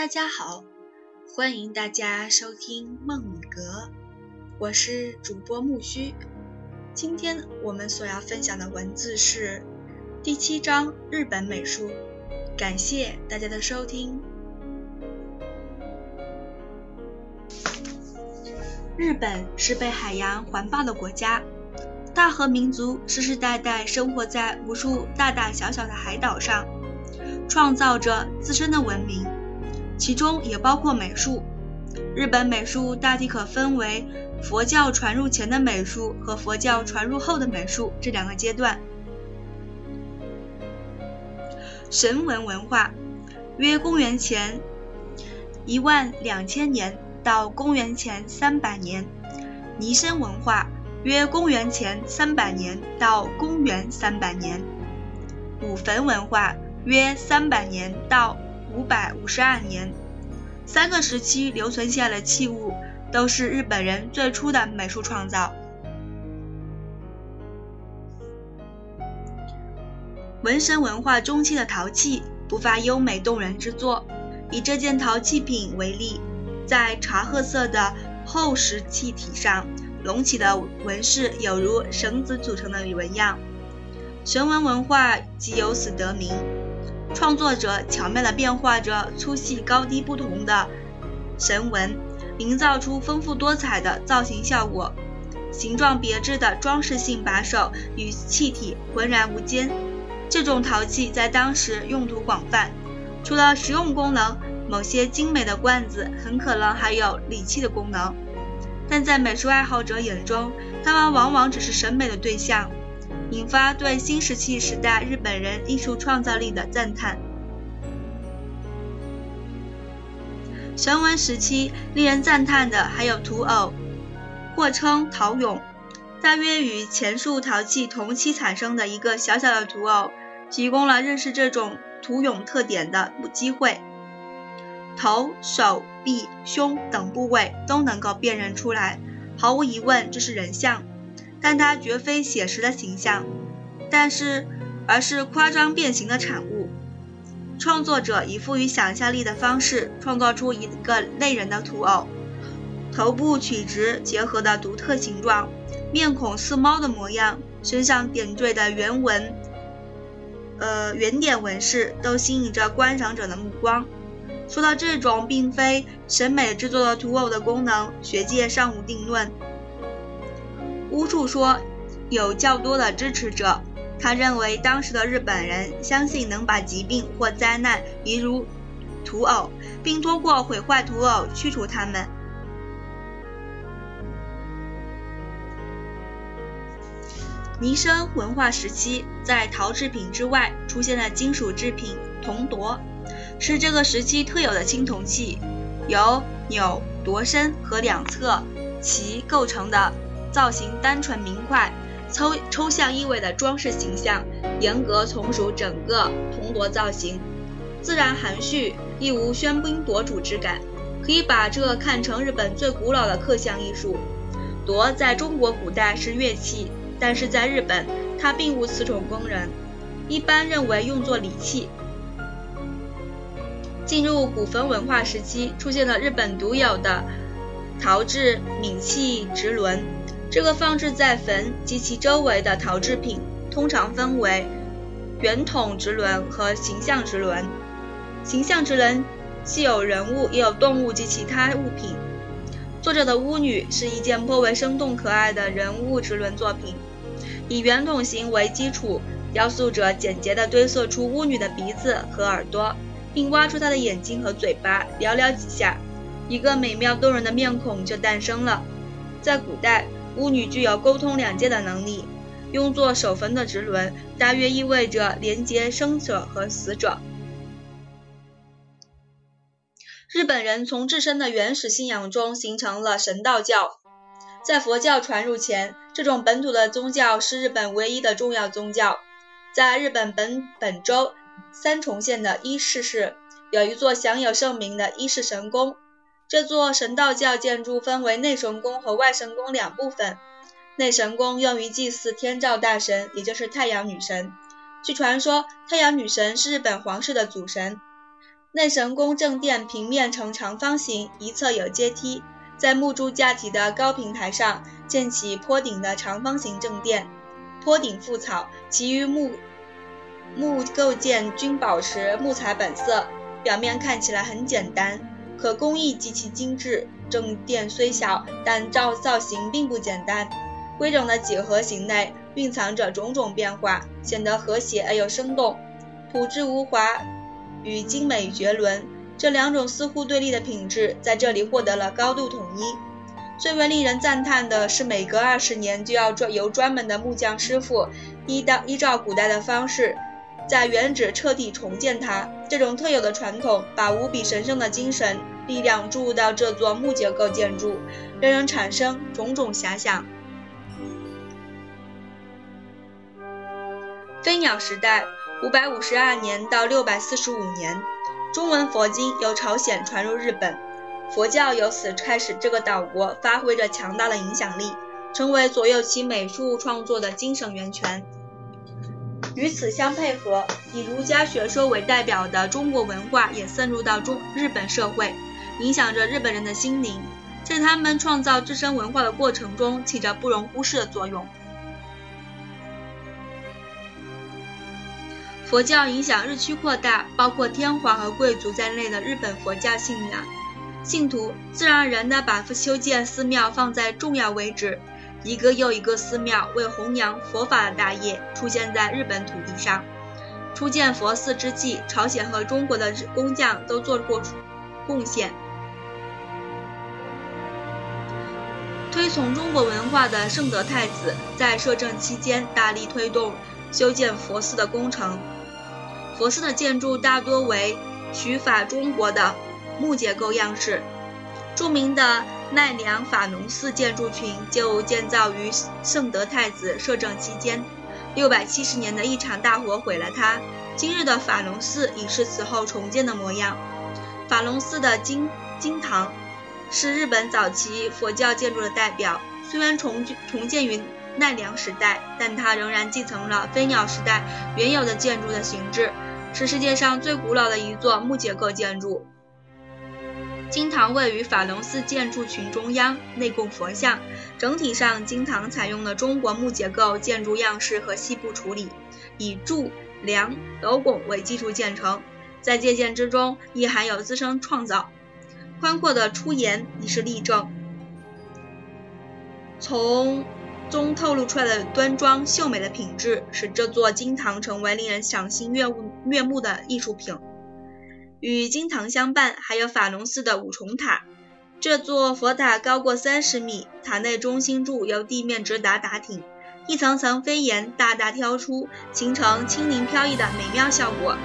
大家好，欢迎大家收听梦语阁，我是主播木须。今天我们所要分享的文字是第七章日本美术。感谢大家的收听。日本是被海洋环抱的国家，大和民族世世代代生活在无数大大小小的海岛上，创造着自身的文明。其中也包括美术。日本美术大体可分为佛教传入前的美术和佛教传入后的美术这两个阶段。神文文化约公元前一万两千年到公元前三百年。尼生文化约公元前三百年到公元三百年。古坟文化约三百年到。五百五十二年，三个时期留存下的器物都是日本人最初的美术创造。纹身文化中期的陶器不乏优美动人之作。以这件陶器品为例，在茶褐色的厚实器体上隆起的纹饰，有如绳子组成的纹样，神纹文化即由此得名。创作者巧妙地变化着粗细高低不同的神纹，营造出丰富多彩的造型效果。形状别致的装饰性把手与器体浑然无间。这种陶器在当时用途广泛，除了实用功能，某些精美的罐子很可能还有礼器的功能。但在美术爱好者眼中，它们往往只是审美的对象。引发对新石器时代日本人艺术创造力的赞叹。神文时期令人赞叹的还有土偶，或称陶俑，大约与前述陶器同期产生的一个小小的土偶，提供了认识这种土俑特点的机会。头、手臂、胸等部位都能够辨认出来，毫无疑问这是人像。但它绝非写实的形象，但是而是夸张变形的产物。创作者以富于想象力的方式创造出一个类人的土偶，头部曲直结合的独特形状，面孔似猫的模样，身上点缀的圆纹，呃圆点纹饰都吸引着观赏者的目光。说到这种并非审美制作的土偶的功能，学界尚无定论。巫术说有较多的支持者，他认为当时的日本人相信能把疾病或灾难移入土偶，并通过毁坏土偶驱除它们。尼生文化时期，在陶制品之外出现了金属制品铜铎，是这个时期特有的青铜器，由钮、铎身和两侧鳍构成的。造型单纯明快，抽抽象意味的装饰形象，严格从属整个铜铎造型，自然含蓄，亦无喧宾夺主之感，可以把这看成日本最古老的刻像艺术。铎在中国古代是乐器，但是在日本它并无此种功能，一般认为用作礼器。进入古坟文化时期，出现了日本独有的陶制皿器直轮。这个放置在坟及其周围的陶制品，通常分为圆筒直轮和形象直轮。形象直轮既有人物，也有动物及其他物品。作者的巫女是一件颇为生动可爱的人物直轮作品，以圆筒形为基础，雕塑者简洁地堆塑出巫女的鼻子和耳朵，并挖出她的眼睛和嘴巴，寥寥几下，一个美妙动人的面孔就诞生了。在古代。巫女具有沟通两界的能力，用作守坟的直轮，大约意味着连接生者和死者。日本人从自身的原始信仰中形成了神道教，在佛教传入前，这种本土的宗教是日本唯一的重要宗教。在日本本本州三重县的伊势市，有一座享有盛名的伊势神宫。这座神道教建筑分为内神宫和外神宫两部分。内神宫用于祭祀天照大神，也就是太阳女神。据传说，太阳女神是日本皇室的祖神。内神宫正殿平面呈长方形，一侧有阶梯，在木柱架体的高平台上建起坡顶的长方形正殿。坡顶覆草，其余木木构件均保持木材本色，表面看起来很简单，可工艺极其精致。正殿虽小，但造造型并不简单。规整的几何形内蕴藏着种种变化，显得和谐而又生动。朴质无华与精美绝伦这两种似乎对立的品质，在这里获得了高度统一。最为令人赞叹的是，每隔二十年就要专由专门的木匠师傅依照依照古代的方式，在原址彻底重建它。这种特有的传统，把无比神圣的精神力量注入到这座木结构建筑，让人产生种种遐想。飞鸟时代，五百五十二年到六百四十五年，中文佛经由朝鲜传入日本。佛教由此开始，这个岛国发挥着强大的影响力，成为左右其美术创作的精神源泉。与此相配合，以儒家学说为代表的中国文化也渗入到中日本社会，影响着日本人的心灵，在他们创造自身文化的过程中起着不容忽视的作用。佛教影响日趋扩大，包括天皇和贵族在内的日本佛教信仰。信徒自然而然地把修建寺庙放在重要位置，一个又一个寺庙为弘扬佛法的大业出现在日本土地上。初建佛寺之际，朝鲜和中国的工匠都做过贡献。推崇中国文化的圣德太子在摄政期间大力推动修建佛寺的工程。佛寺的建筑大多为取法中国的。木结构样式，著名的奈良法隆寺建筑群就建造于圣德太子摄政期间。六百七十年的一场大火毁了它，今日的法隆寺已是此后重建的模样。法隆寺的金金堂是日本早期佛教建筑的代表，虽然重重建于奈良时代，但它仍然继承了飞鸟时代原有的建筑的形制，是世界上最古老的一座木结构建筑。金堂位于法隆寺建筑群中央，内供佛像。整体上，金堂采用了中国木结构建筑样式和细部处理，以柱、梁、斗拱为基础建成，在借鉴之中亦含有自身创造。宽阔的出檐已是例证，从中透露出来的端庄秀美的品质，使这座金堂成为令人赏心悦目悦目的艺术品。与金堂相伴，还有法隆寺的五重塔。这座佛塔高过三十米，塔内中心柱由地面直达塔顶，一层层飞檐大大挑出，形成轻灵飘逸的美妙效果。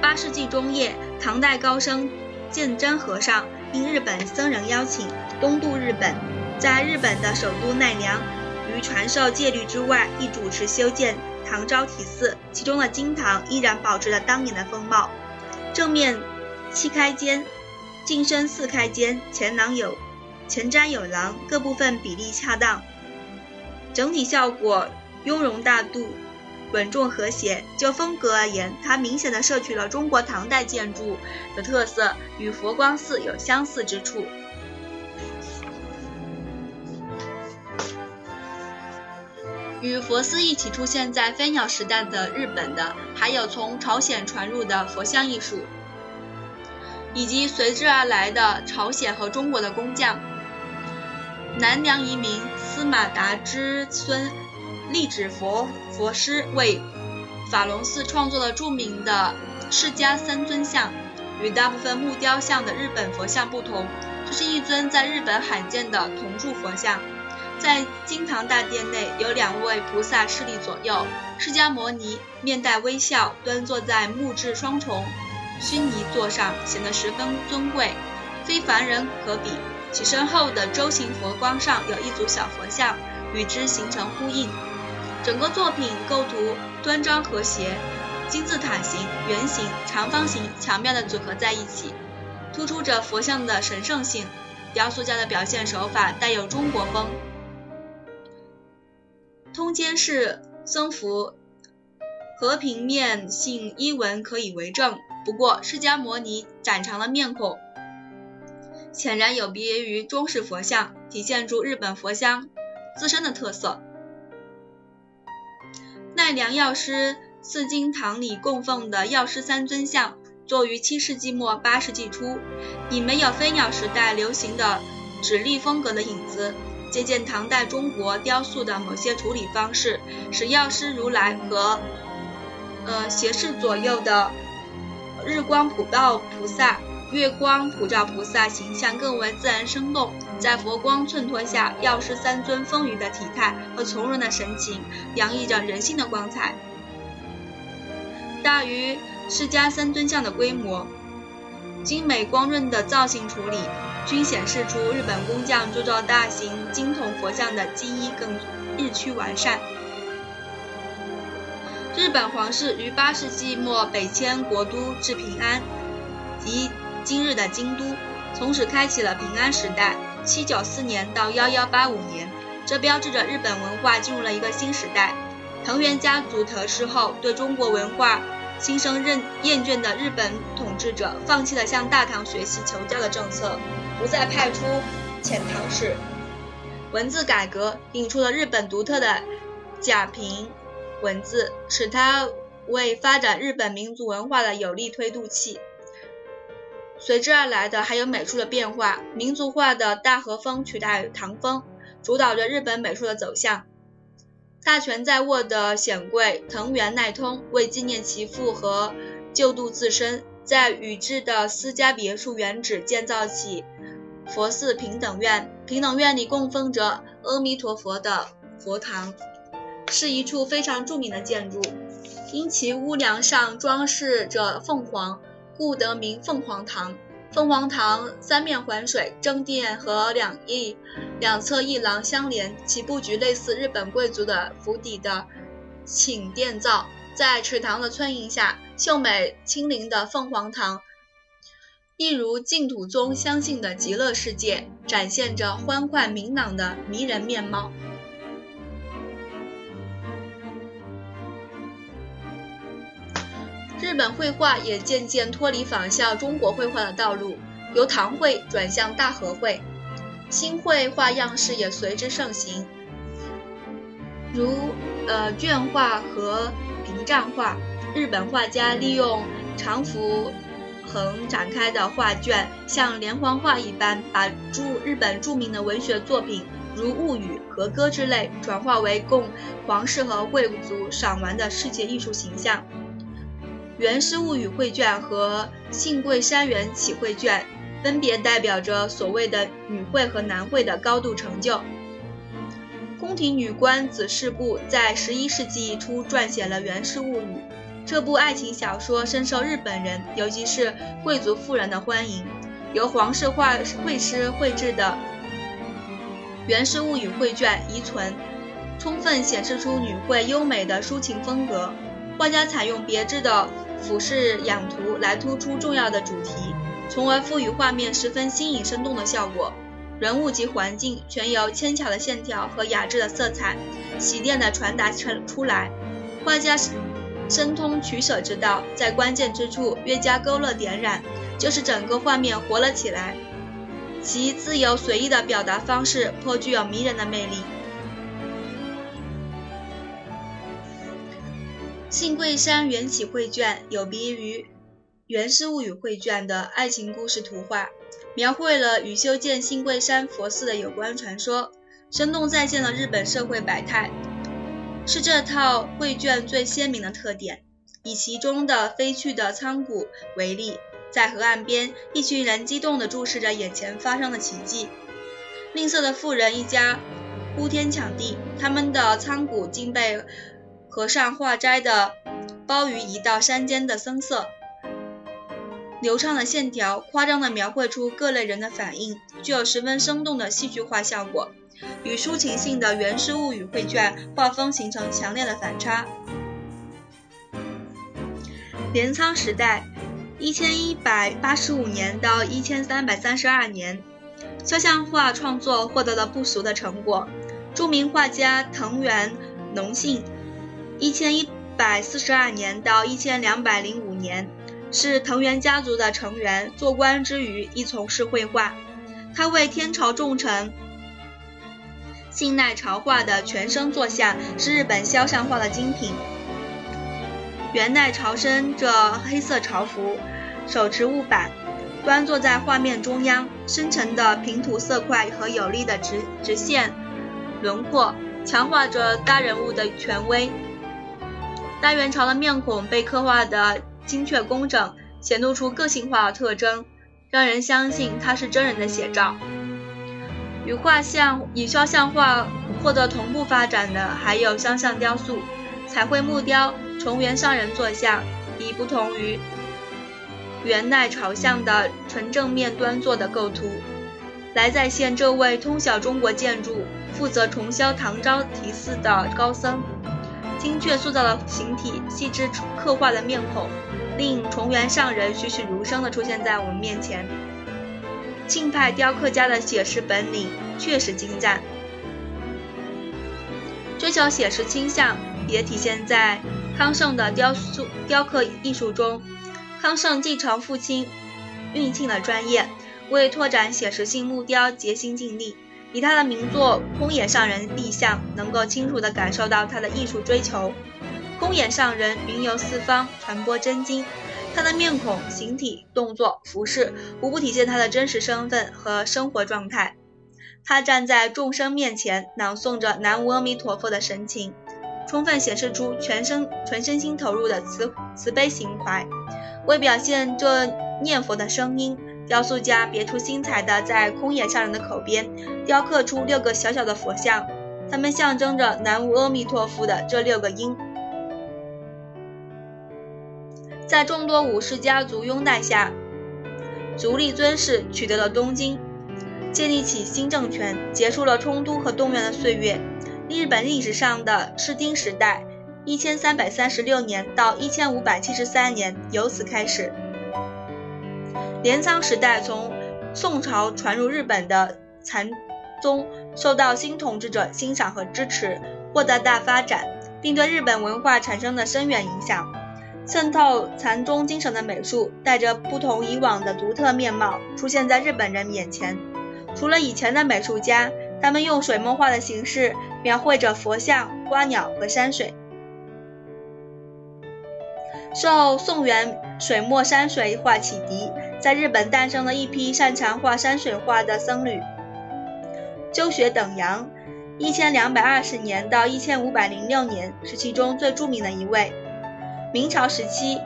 八世纪中叶，唐代高僧鉴真和尚应日本僧人邀请，东渡日本，在日本的首都奈良，于传授戒律之外，亦主持修建。唐招提寺，其中的金堂依然保持着当年的风貌。正面七开间，进深四开间，前廊有前瞻有廊，各部分比例恰当，整体效果雍容大度、稳重和谐。就风格而言，它明显的摄取了中国唐代建筑的特色，与佛光寺有相似之处。与佛寺一起出现在飞鸟时代的日本的，还有从朝鲜传入的佛像艺术，以及随之而来的朝鲜和中国的工匠。南梁遗民司马达之孙立指佛佛师为法隆寺创作了著名的释迦三尊像。与大部分木雕像的日本佛像不同，这是一尊在日本罕见的铜铸佛像。在金堂大殿内有两位菩萨侍立左右，释迦牟尼面带微笑，端坐在木质双重须弥座上，显得十分尊贵，非凡人可比。其身后的周形佛光上有一组小佛像，与之形成呼应。整个作品构图端庄和谐，金字塔形、圆形、长方形巧妙地组合在一起，突出着佛像的神圣性。雕塑家的表现手法带有中国风。通奸是僧服和平面性衣纹可以为证。不过，释迦摩尼展长的面孔，显然有别于中式佛像，体现出日本佛像自身的特色。奈良药师四经堂里供奉的药师三尊像，作于七世纪末八世纪初，已没有飞鸟时代流行的直立风格的影子。借鉴唐代中国雕塑的某些处理方式，使药师如来和呃斜视左右的日光普照菩萨、月光普照菩萨形象更为自然生动。在佛光衬托下，药师三尊丰腴的体态和从容的神情，洋溢着人性的光彩，大于释迦三尊像的规模，精美光润的造型处理。均显示出日本工匠铸造大型金铜佛像的技艺更日趋完善。日本皇室于八世纪末北迁国都至平安，即今日的京都，从此开启了平安时代。七九四年到幺幺八五年，这标志着日本文化进入了一个新时代。藤原家族得势后，对中国文化心生厌厌倦的日本统治者，放弃了向大唐学习求教的政策。不再派出遣唐使，文字改革引出了日本独特的甲平文字，使它为发展日本民族文化的有力推动器。随之而来的还有美术的变化，民族化的大和风取代唐风，主导着日本美术的走向。大权在握的显贵藤原奈通为纪念其父和救度自身。在宇治的私家别墅原址建造起佛寺平等院，平等院里供奉着阿弥陀佛的佛堂，是一处非常著名的建筑。因其屋梁上装饰着凤凰，故得名凤凰堂。凤凰堂三面环水，正殿和两翼两侧一廊相连，其布局类似日本贵族的府邸的寝殿造。在池塘的村荫下，秀美清灵的凤凰堂，一如净土宗相信的极乐世界，展现着欢快明朗的迷人面貌。日本绘画也渐渐脱离仿效中国绘画的道路，由唐绘转向大和绘，新绘画样式也随之盛行，如呃绢画和。障画，日本画家利用长幅横展开的画卷，像连环画一般，把著日本著名的文学作品如《物语》《和歌》之类，转化为供皇室和贵族赏玩的世界艺术形象。《源氏物语》绘卷和《信贵山缘起》绘卷，分别代表着所谓的女绘和男绘的高度成就。宫廷女官子氏部在十一世纪初撰写了《源氏物语》，这部爱情小说深受日本人，尤其是贵族妇人的欢迎。由皇室画绘师绘制的《源氏物语》绘卷遗存，充分显示出女绘优美的抒情风格。画家采用别致的俯视仰图来突出重要的主题，从而赋予画面十分新颖生动的效果。人物及环境全由纤巧的线条和雅致的色彩洗练地传达出出来。画家深通取舍之道，在关键之处越加勾勒点染，就是整个画面活了起来。其自由随意的表达方式颇具有迷人的魅力。信贵山缘起绘卷有别于源氏物语绘卷的爱情故事图画。描绘了与修建信贵山佛寺的有关传说，生动再现了日本社会百态，是这套绘卷最鲜明的特点。以其中的飞去的仓谷为例，在河岸边，一群人激动地注视着眼前发生的奇迹。吝啬的富人一家呼天抢地，他们的仓谷竟被和尚化斋的包于一道山间的僧舍。流畅的线条，夸张地描绘出各类人的反应，具有十分生动的戏剧化效果，与抒情性的《源氏物语》绘卷画风形成强烈的反差。镰仓时代，一千一百八十五年到一千三百三十二年，肖像画创作获得了不俗的成果。著名画家藤原农信，一千一百四十二年到一千两百零五年，是藤原家族的成员。做官之余，亦从事绘画。他为天朝重臣信奈朝画的全身坐像，是日本肖像画的精品。元奈朝身着黑色朝服，手持物板，端坐在画面中央。深沉的平涂色块和有力的直直线轮廓，强化着大人物的权威。大元朝的面孔被刻画的精确工整，显露出个性化的特征，让人相信他是真人的写照。与画像与肖像画获得同步发展的还有肖像雕塑、彩绘木雕。重元上人坐像，已不同于元代朝像的纯正面端坐的构图，来再现这位通晓中国建筑、负责重修唐招提寺的高僧，精确塑造的形体、细致刻画的面孔，令重元上人栩栩如生地出现在我们面前。庆派雕刻家的写实本领确实精湛，追求写实倾向也体现在。康盛的雕塑雕刻艺术中，康盛继承父亲运庆的专业，为拓展写实性木雕竭心尽力。以他的名作《空野上人立像》，能够清楚地感受到他的艺术追求。空野上人云游四方，传播真经。他的面孔、形体、动作、服饰，无不体现他的真实身份和生活状态。他站在众生面前，朗诵着南无阿弥陀佛的神情。充分显示出全身全身心投入的慈慈悲情怀。为表现这念佛的声音，雕塑家别出心裁地在空野上人的口边雕刻出六个小小的佛像，它们象征着南无阿弥陀佛的这六个音。在众多武士家族拥戴下，足利尊氏取得了东京，建立起新政权，结束了冲突和动乱的岁月。日本历史上的室町时代，一千三百三十六年到一千五百七十三年由此开始。镰仓时代从宋朝传入日本的禅宗，受到新统治者欣赏和支持，获得大发展，并对日本文化产生了深远影响。渗透禅宗精神的美术，带着不同以往的独特面貌，出现在日本人眼前。除了以前的美术家。他们用水墨画的形式描绘着佛像、花鸟和山水。受宋元水墨山水画启迪，在日本诞生了一批擅长画山水画的僧侣。鸠学等阳，一千两百二十年到一千五百零六年是其中最著名的一位。明朝时期，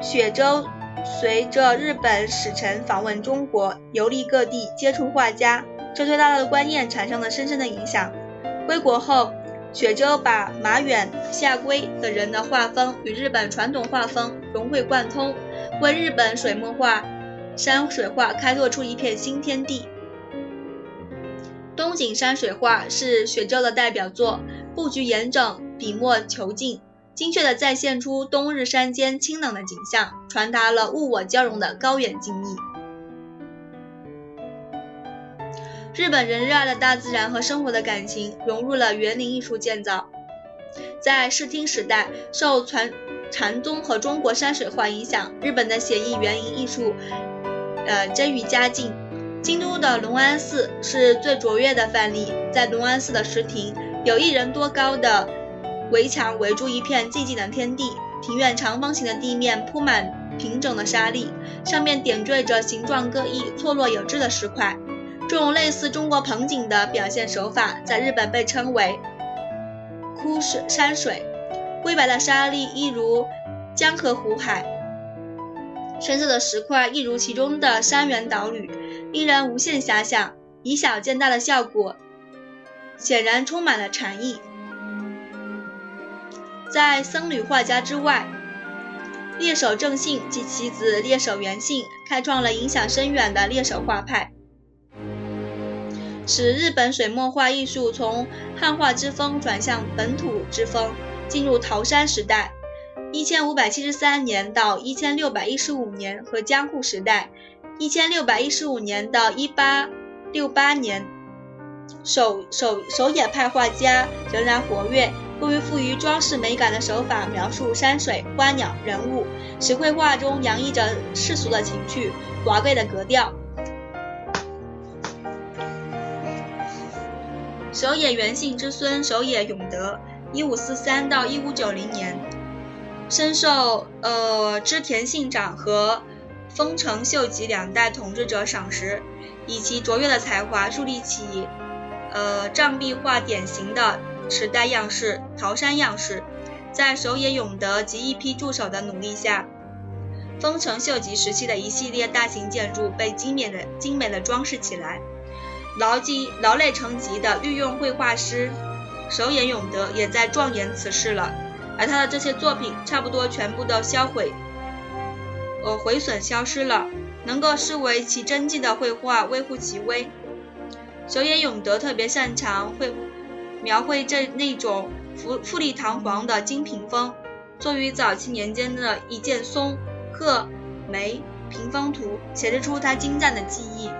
雪舟随着日本使臣访问中国，游历各地，接触画家。这对他的观念产生了深深的影响。归国后，雪舟把马远、夏圭等人的画风与日本传统画风融会贯通，为日本水墨画、山水画开拓出一片新天地。东景山水画是雪舟的代表作，布局严整，笔墨遒劲，精确地再现出冬日山间清冷的景象，传达了物我交融的高远境意。日本人热爱的大自然和生活的感情融入了园林艺术建造。在室町时代，受传禅宗和中国山水画影响，日本的写意园林艺术，呃，臻于佳境。京都的龙安寺是最卓越的范例。在龙安寺的石亭，有一人多高的围墙围住一片寂静的天地，庭院长方形的地面铺满平整的沙砾，上面点缀着形状各异、错落有致的石块。这种类似中国盆景的表现手法，在日本被称为“枯水山水”。灰白的沙砾一如江河湖海，深色的石块一如其中的山原岛屿，令人无限遐想。以小见大的效果，显然充满了禅意。在僧侣画家之外，猎手正信及其子猎手元信开创了影响深远的猎手画派。使日本水墨画艺术从汉画之风转向本土之风，进入桃山时代（一千五百七十三年到一千六百一十五年）和江户时代（一千六百一十五年到一八六八年）。守守守野派画家仍然活跃，过于富于装饰美感的手法描述山水、花鸟、人物，使绘画中洋溢着世俗的情趣、华贵的格调。守野元信之孙守野永德，一五四三到一五九零年，深受呃织田信长和丰臣秀吉两代统治者赏识，以其卓越的才华树立起呃障壁画典型的池袋样式——桃山样式。在守野永德及一批助手的努力下，丰臣秀吉时期的一系列大型建筑被精美的精美的装饰起来。劳绩劳累成疾的御用绘画师守野永德也在状元辞世了，而他的这些作品差不多全部都销毁，呃毁损消失了。能够视为其真迹的绘画微乎其微。守野永德特别擅长绘画描绘这那种富富丽堂皇的精屏风，作于早期年间的一件松、鹤、梅屏风图，显示出它精湛的技艺。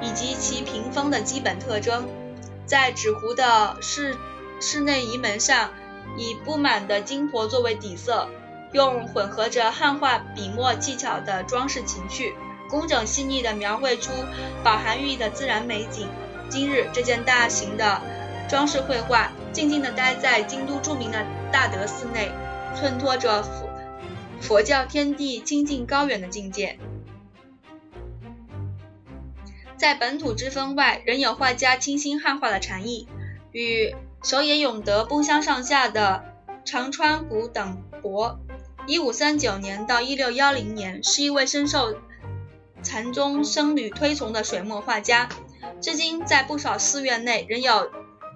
以及其屏风的基本特征，在纸糊的室室内移门上，以布满的金箔作为底色，用混合着汉画笔墨技巧的装饰情趣，工整细腻地描绘出饱含寓意的自然美景。今日，这件大型的装饰绘画静静地待在京都著名的大德寺内，衬托着佛佛教天地清净高远的境界。在本土之风外，仍有画家倾心汉画的禅意。与守野永德不相上下的长川谷等博，一五三九年到一六幺零年，是一位深受禅宗僧侣推崇的水墨画家。至今，在不少寺院内，仍有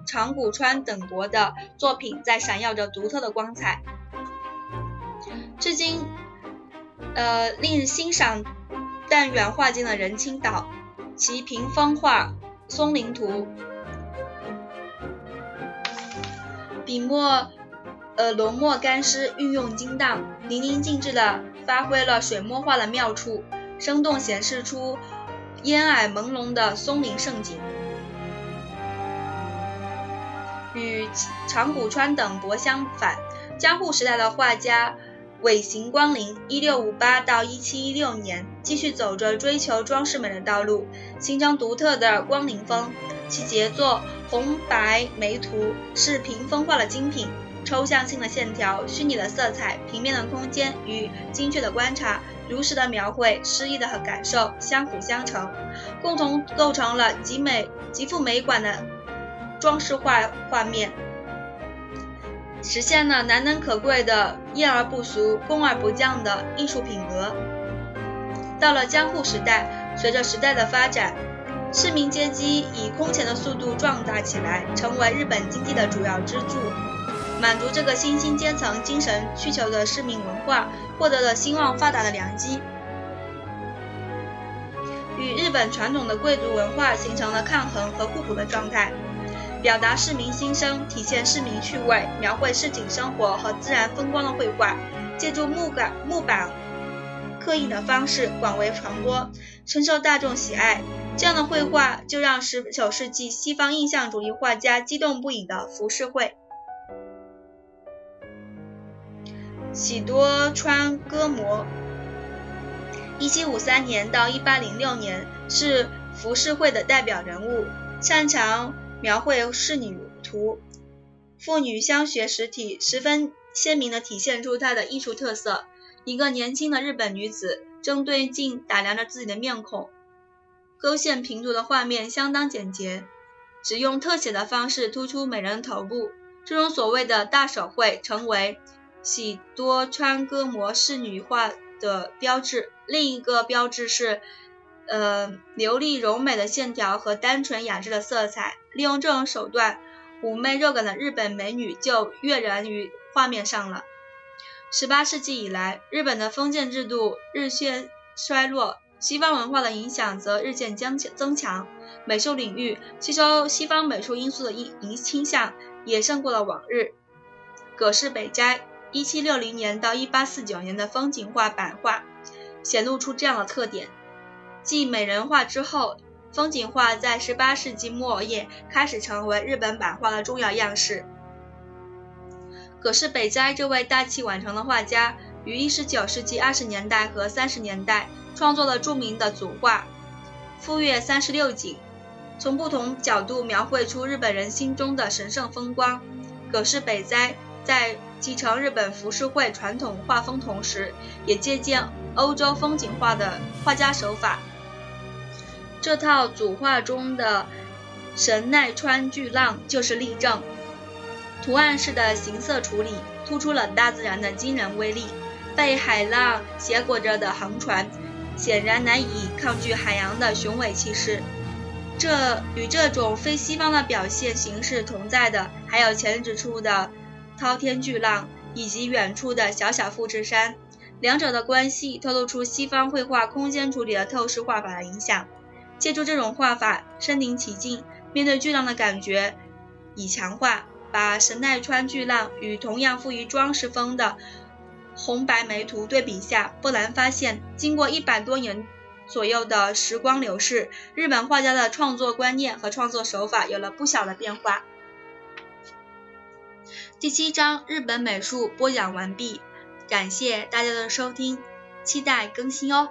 长谷川等国的作品在闪耀着独特的光彩。至今，呃，令人欣赏但远画境的仁青岛。其屏风画《松林图》，笔墨，呃，浓墨干湿，运用精当，淋漓尽致的发挥了水墨画的妙处，生动显示出烟霭朦胧的松林胜景。与长谷川等博相反，江户时代的画家。尾行光临，一六五八到一七一六年，继续走着追求装饰美的道路，形成独特的光临风。其杰作《红白梅图》是屏风画的精品，抽象性的线条、虚拟的色彩、平面的空间与精确的观察、如实的描绘、诗意的感受相辅相成，共同构成了极美极富美感的装饰画画面。实现了难能可贵的艳而不俗、工而不匠的艺术品格。到了江户时代，随着时代的发展，市民阶级以空前的速度壮大起来，成为日本经济的主要支柱。满足这个新兴阶层精神需求的市民文化，获得了兴旺发达的良机，与日本传统的贵族文化形成了抗衡和互补的状态。表达市民心声、体现市民趣味、描绘市井生活和自然风光的绘画，借助木板木板刻印的方式广为传播，深受大众喜爱。这样的绘画就让十九世纪西方印象主义画家激动不已的浮世绘。喜多川歌模，一七五三年到一八零六年是浮世绘的代表人物，擅长。描绘仕女图，妇女相学实体，十分鲜明地体现出她的艺术特色。一个年轻的日本女子正对镜打量着自己的面孔，勾线平涂的画面相当简洁，只用特写的方式突出美人头部。这种所谓的大手绘成为喜多川歌模仕女画的标志。另一个标志是。呃，流利柔美的线条和单纯雅致的色彩，利用这种手段，妩媚肉感的日本美女就跃然于画面上了。十八世纪以来，日本的封建制度日渐衰落，西方文化的影响则日渐增增强。美术领域吸收西方美术因素的影影倾向也胜过了往日。葛饰北斋一七六零年到一八四九年的风景画版画，显露出这样的特点。继美人画之后，风景画在18世纪末叶开始成为日本版画的重要样式。葛饰北斋这位大器晚成的画家，于19世纪20年代和30年代创作了著名的组画《富岳三十六景》，从不同角度描绘出日本人心中的神圣风光。葛饰北斋在继承日本浮世绘传统画风同时，也借鉴欧洲风景画的画家手法。这套组画中的神奈川巨浪就是例证。图案式的形色处理突出了大自然的惊人威力。被海浪挟裹着的航船，显然难以抗拒海洋的雄伟气势。这与这种非西方的表现形式同在的，还有前指出的滔天巨浪以及远处的小小富士山。两者的关系透露出西方绘画空间处理的透视画法的影响。借助这种画法，身临其境，面对巨浪的感觉以强化。把神奈川巨浪与同样富于装饰风的红白梅图对比下，不难发现，经过一百多年左右的时光流逝，日本画家的创作观念和创作手法有了不小的变化。第七章日本美术播讲完毕，感谢大家的收听，期待更新哦。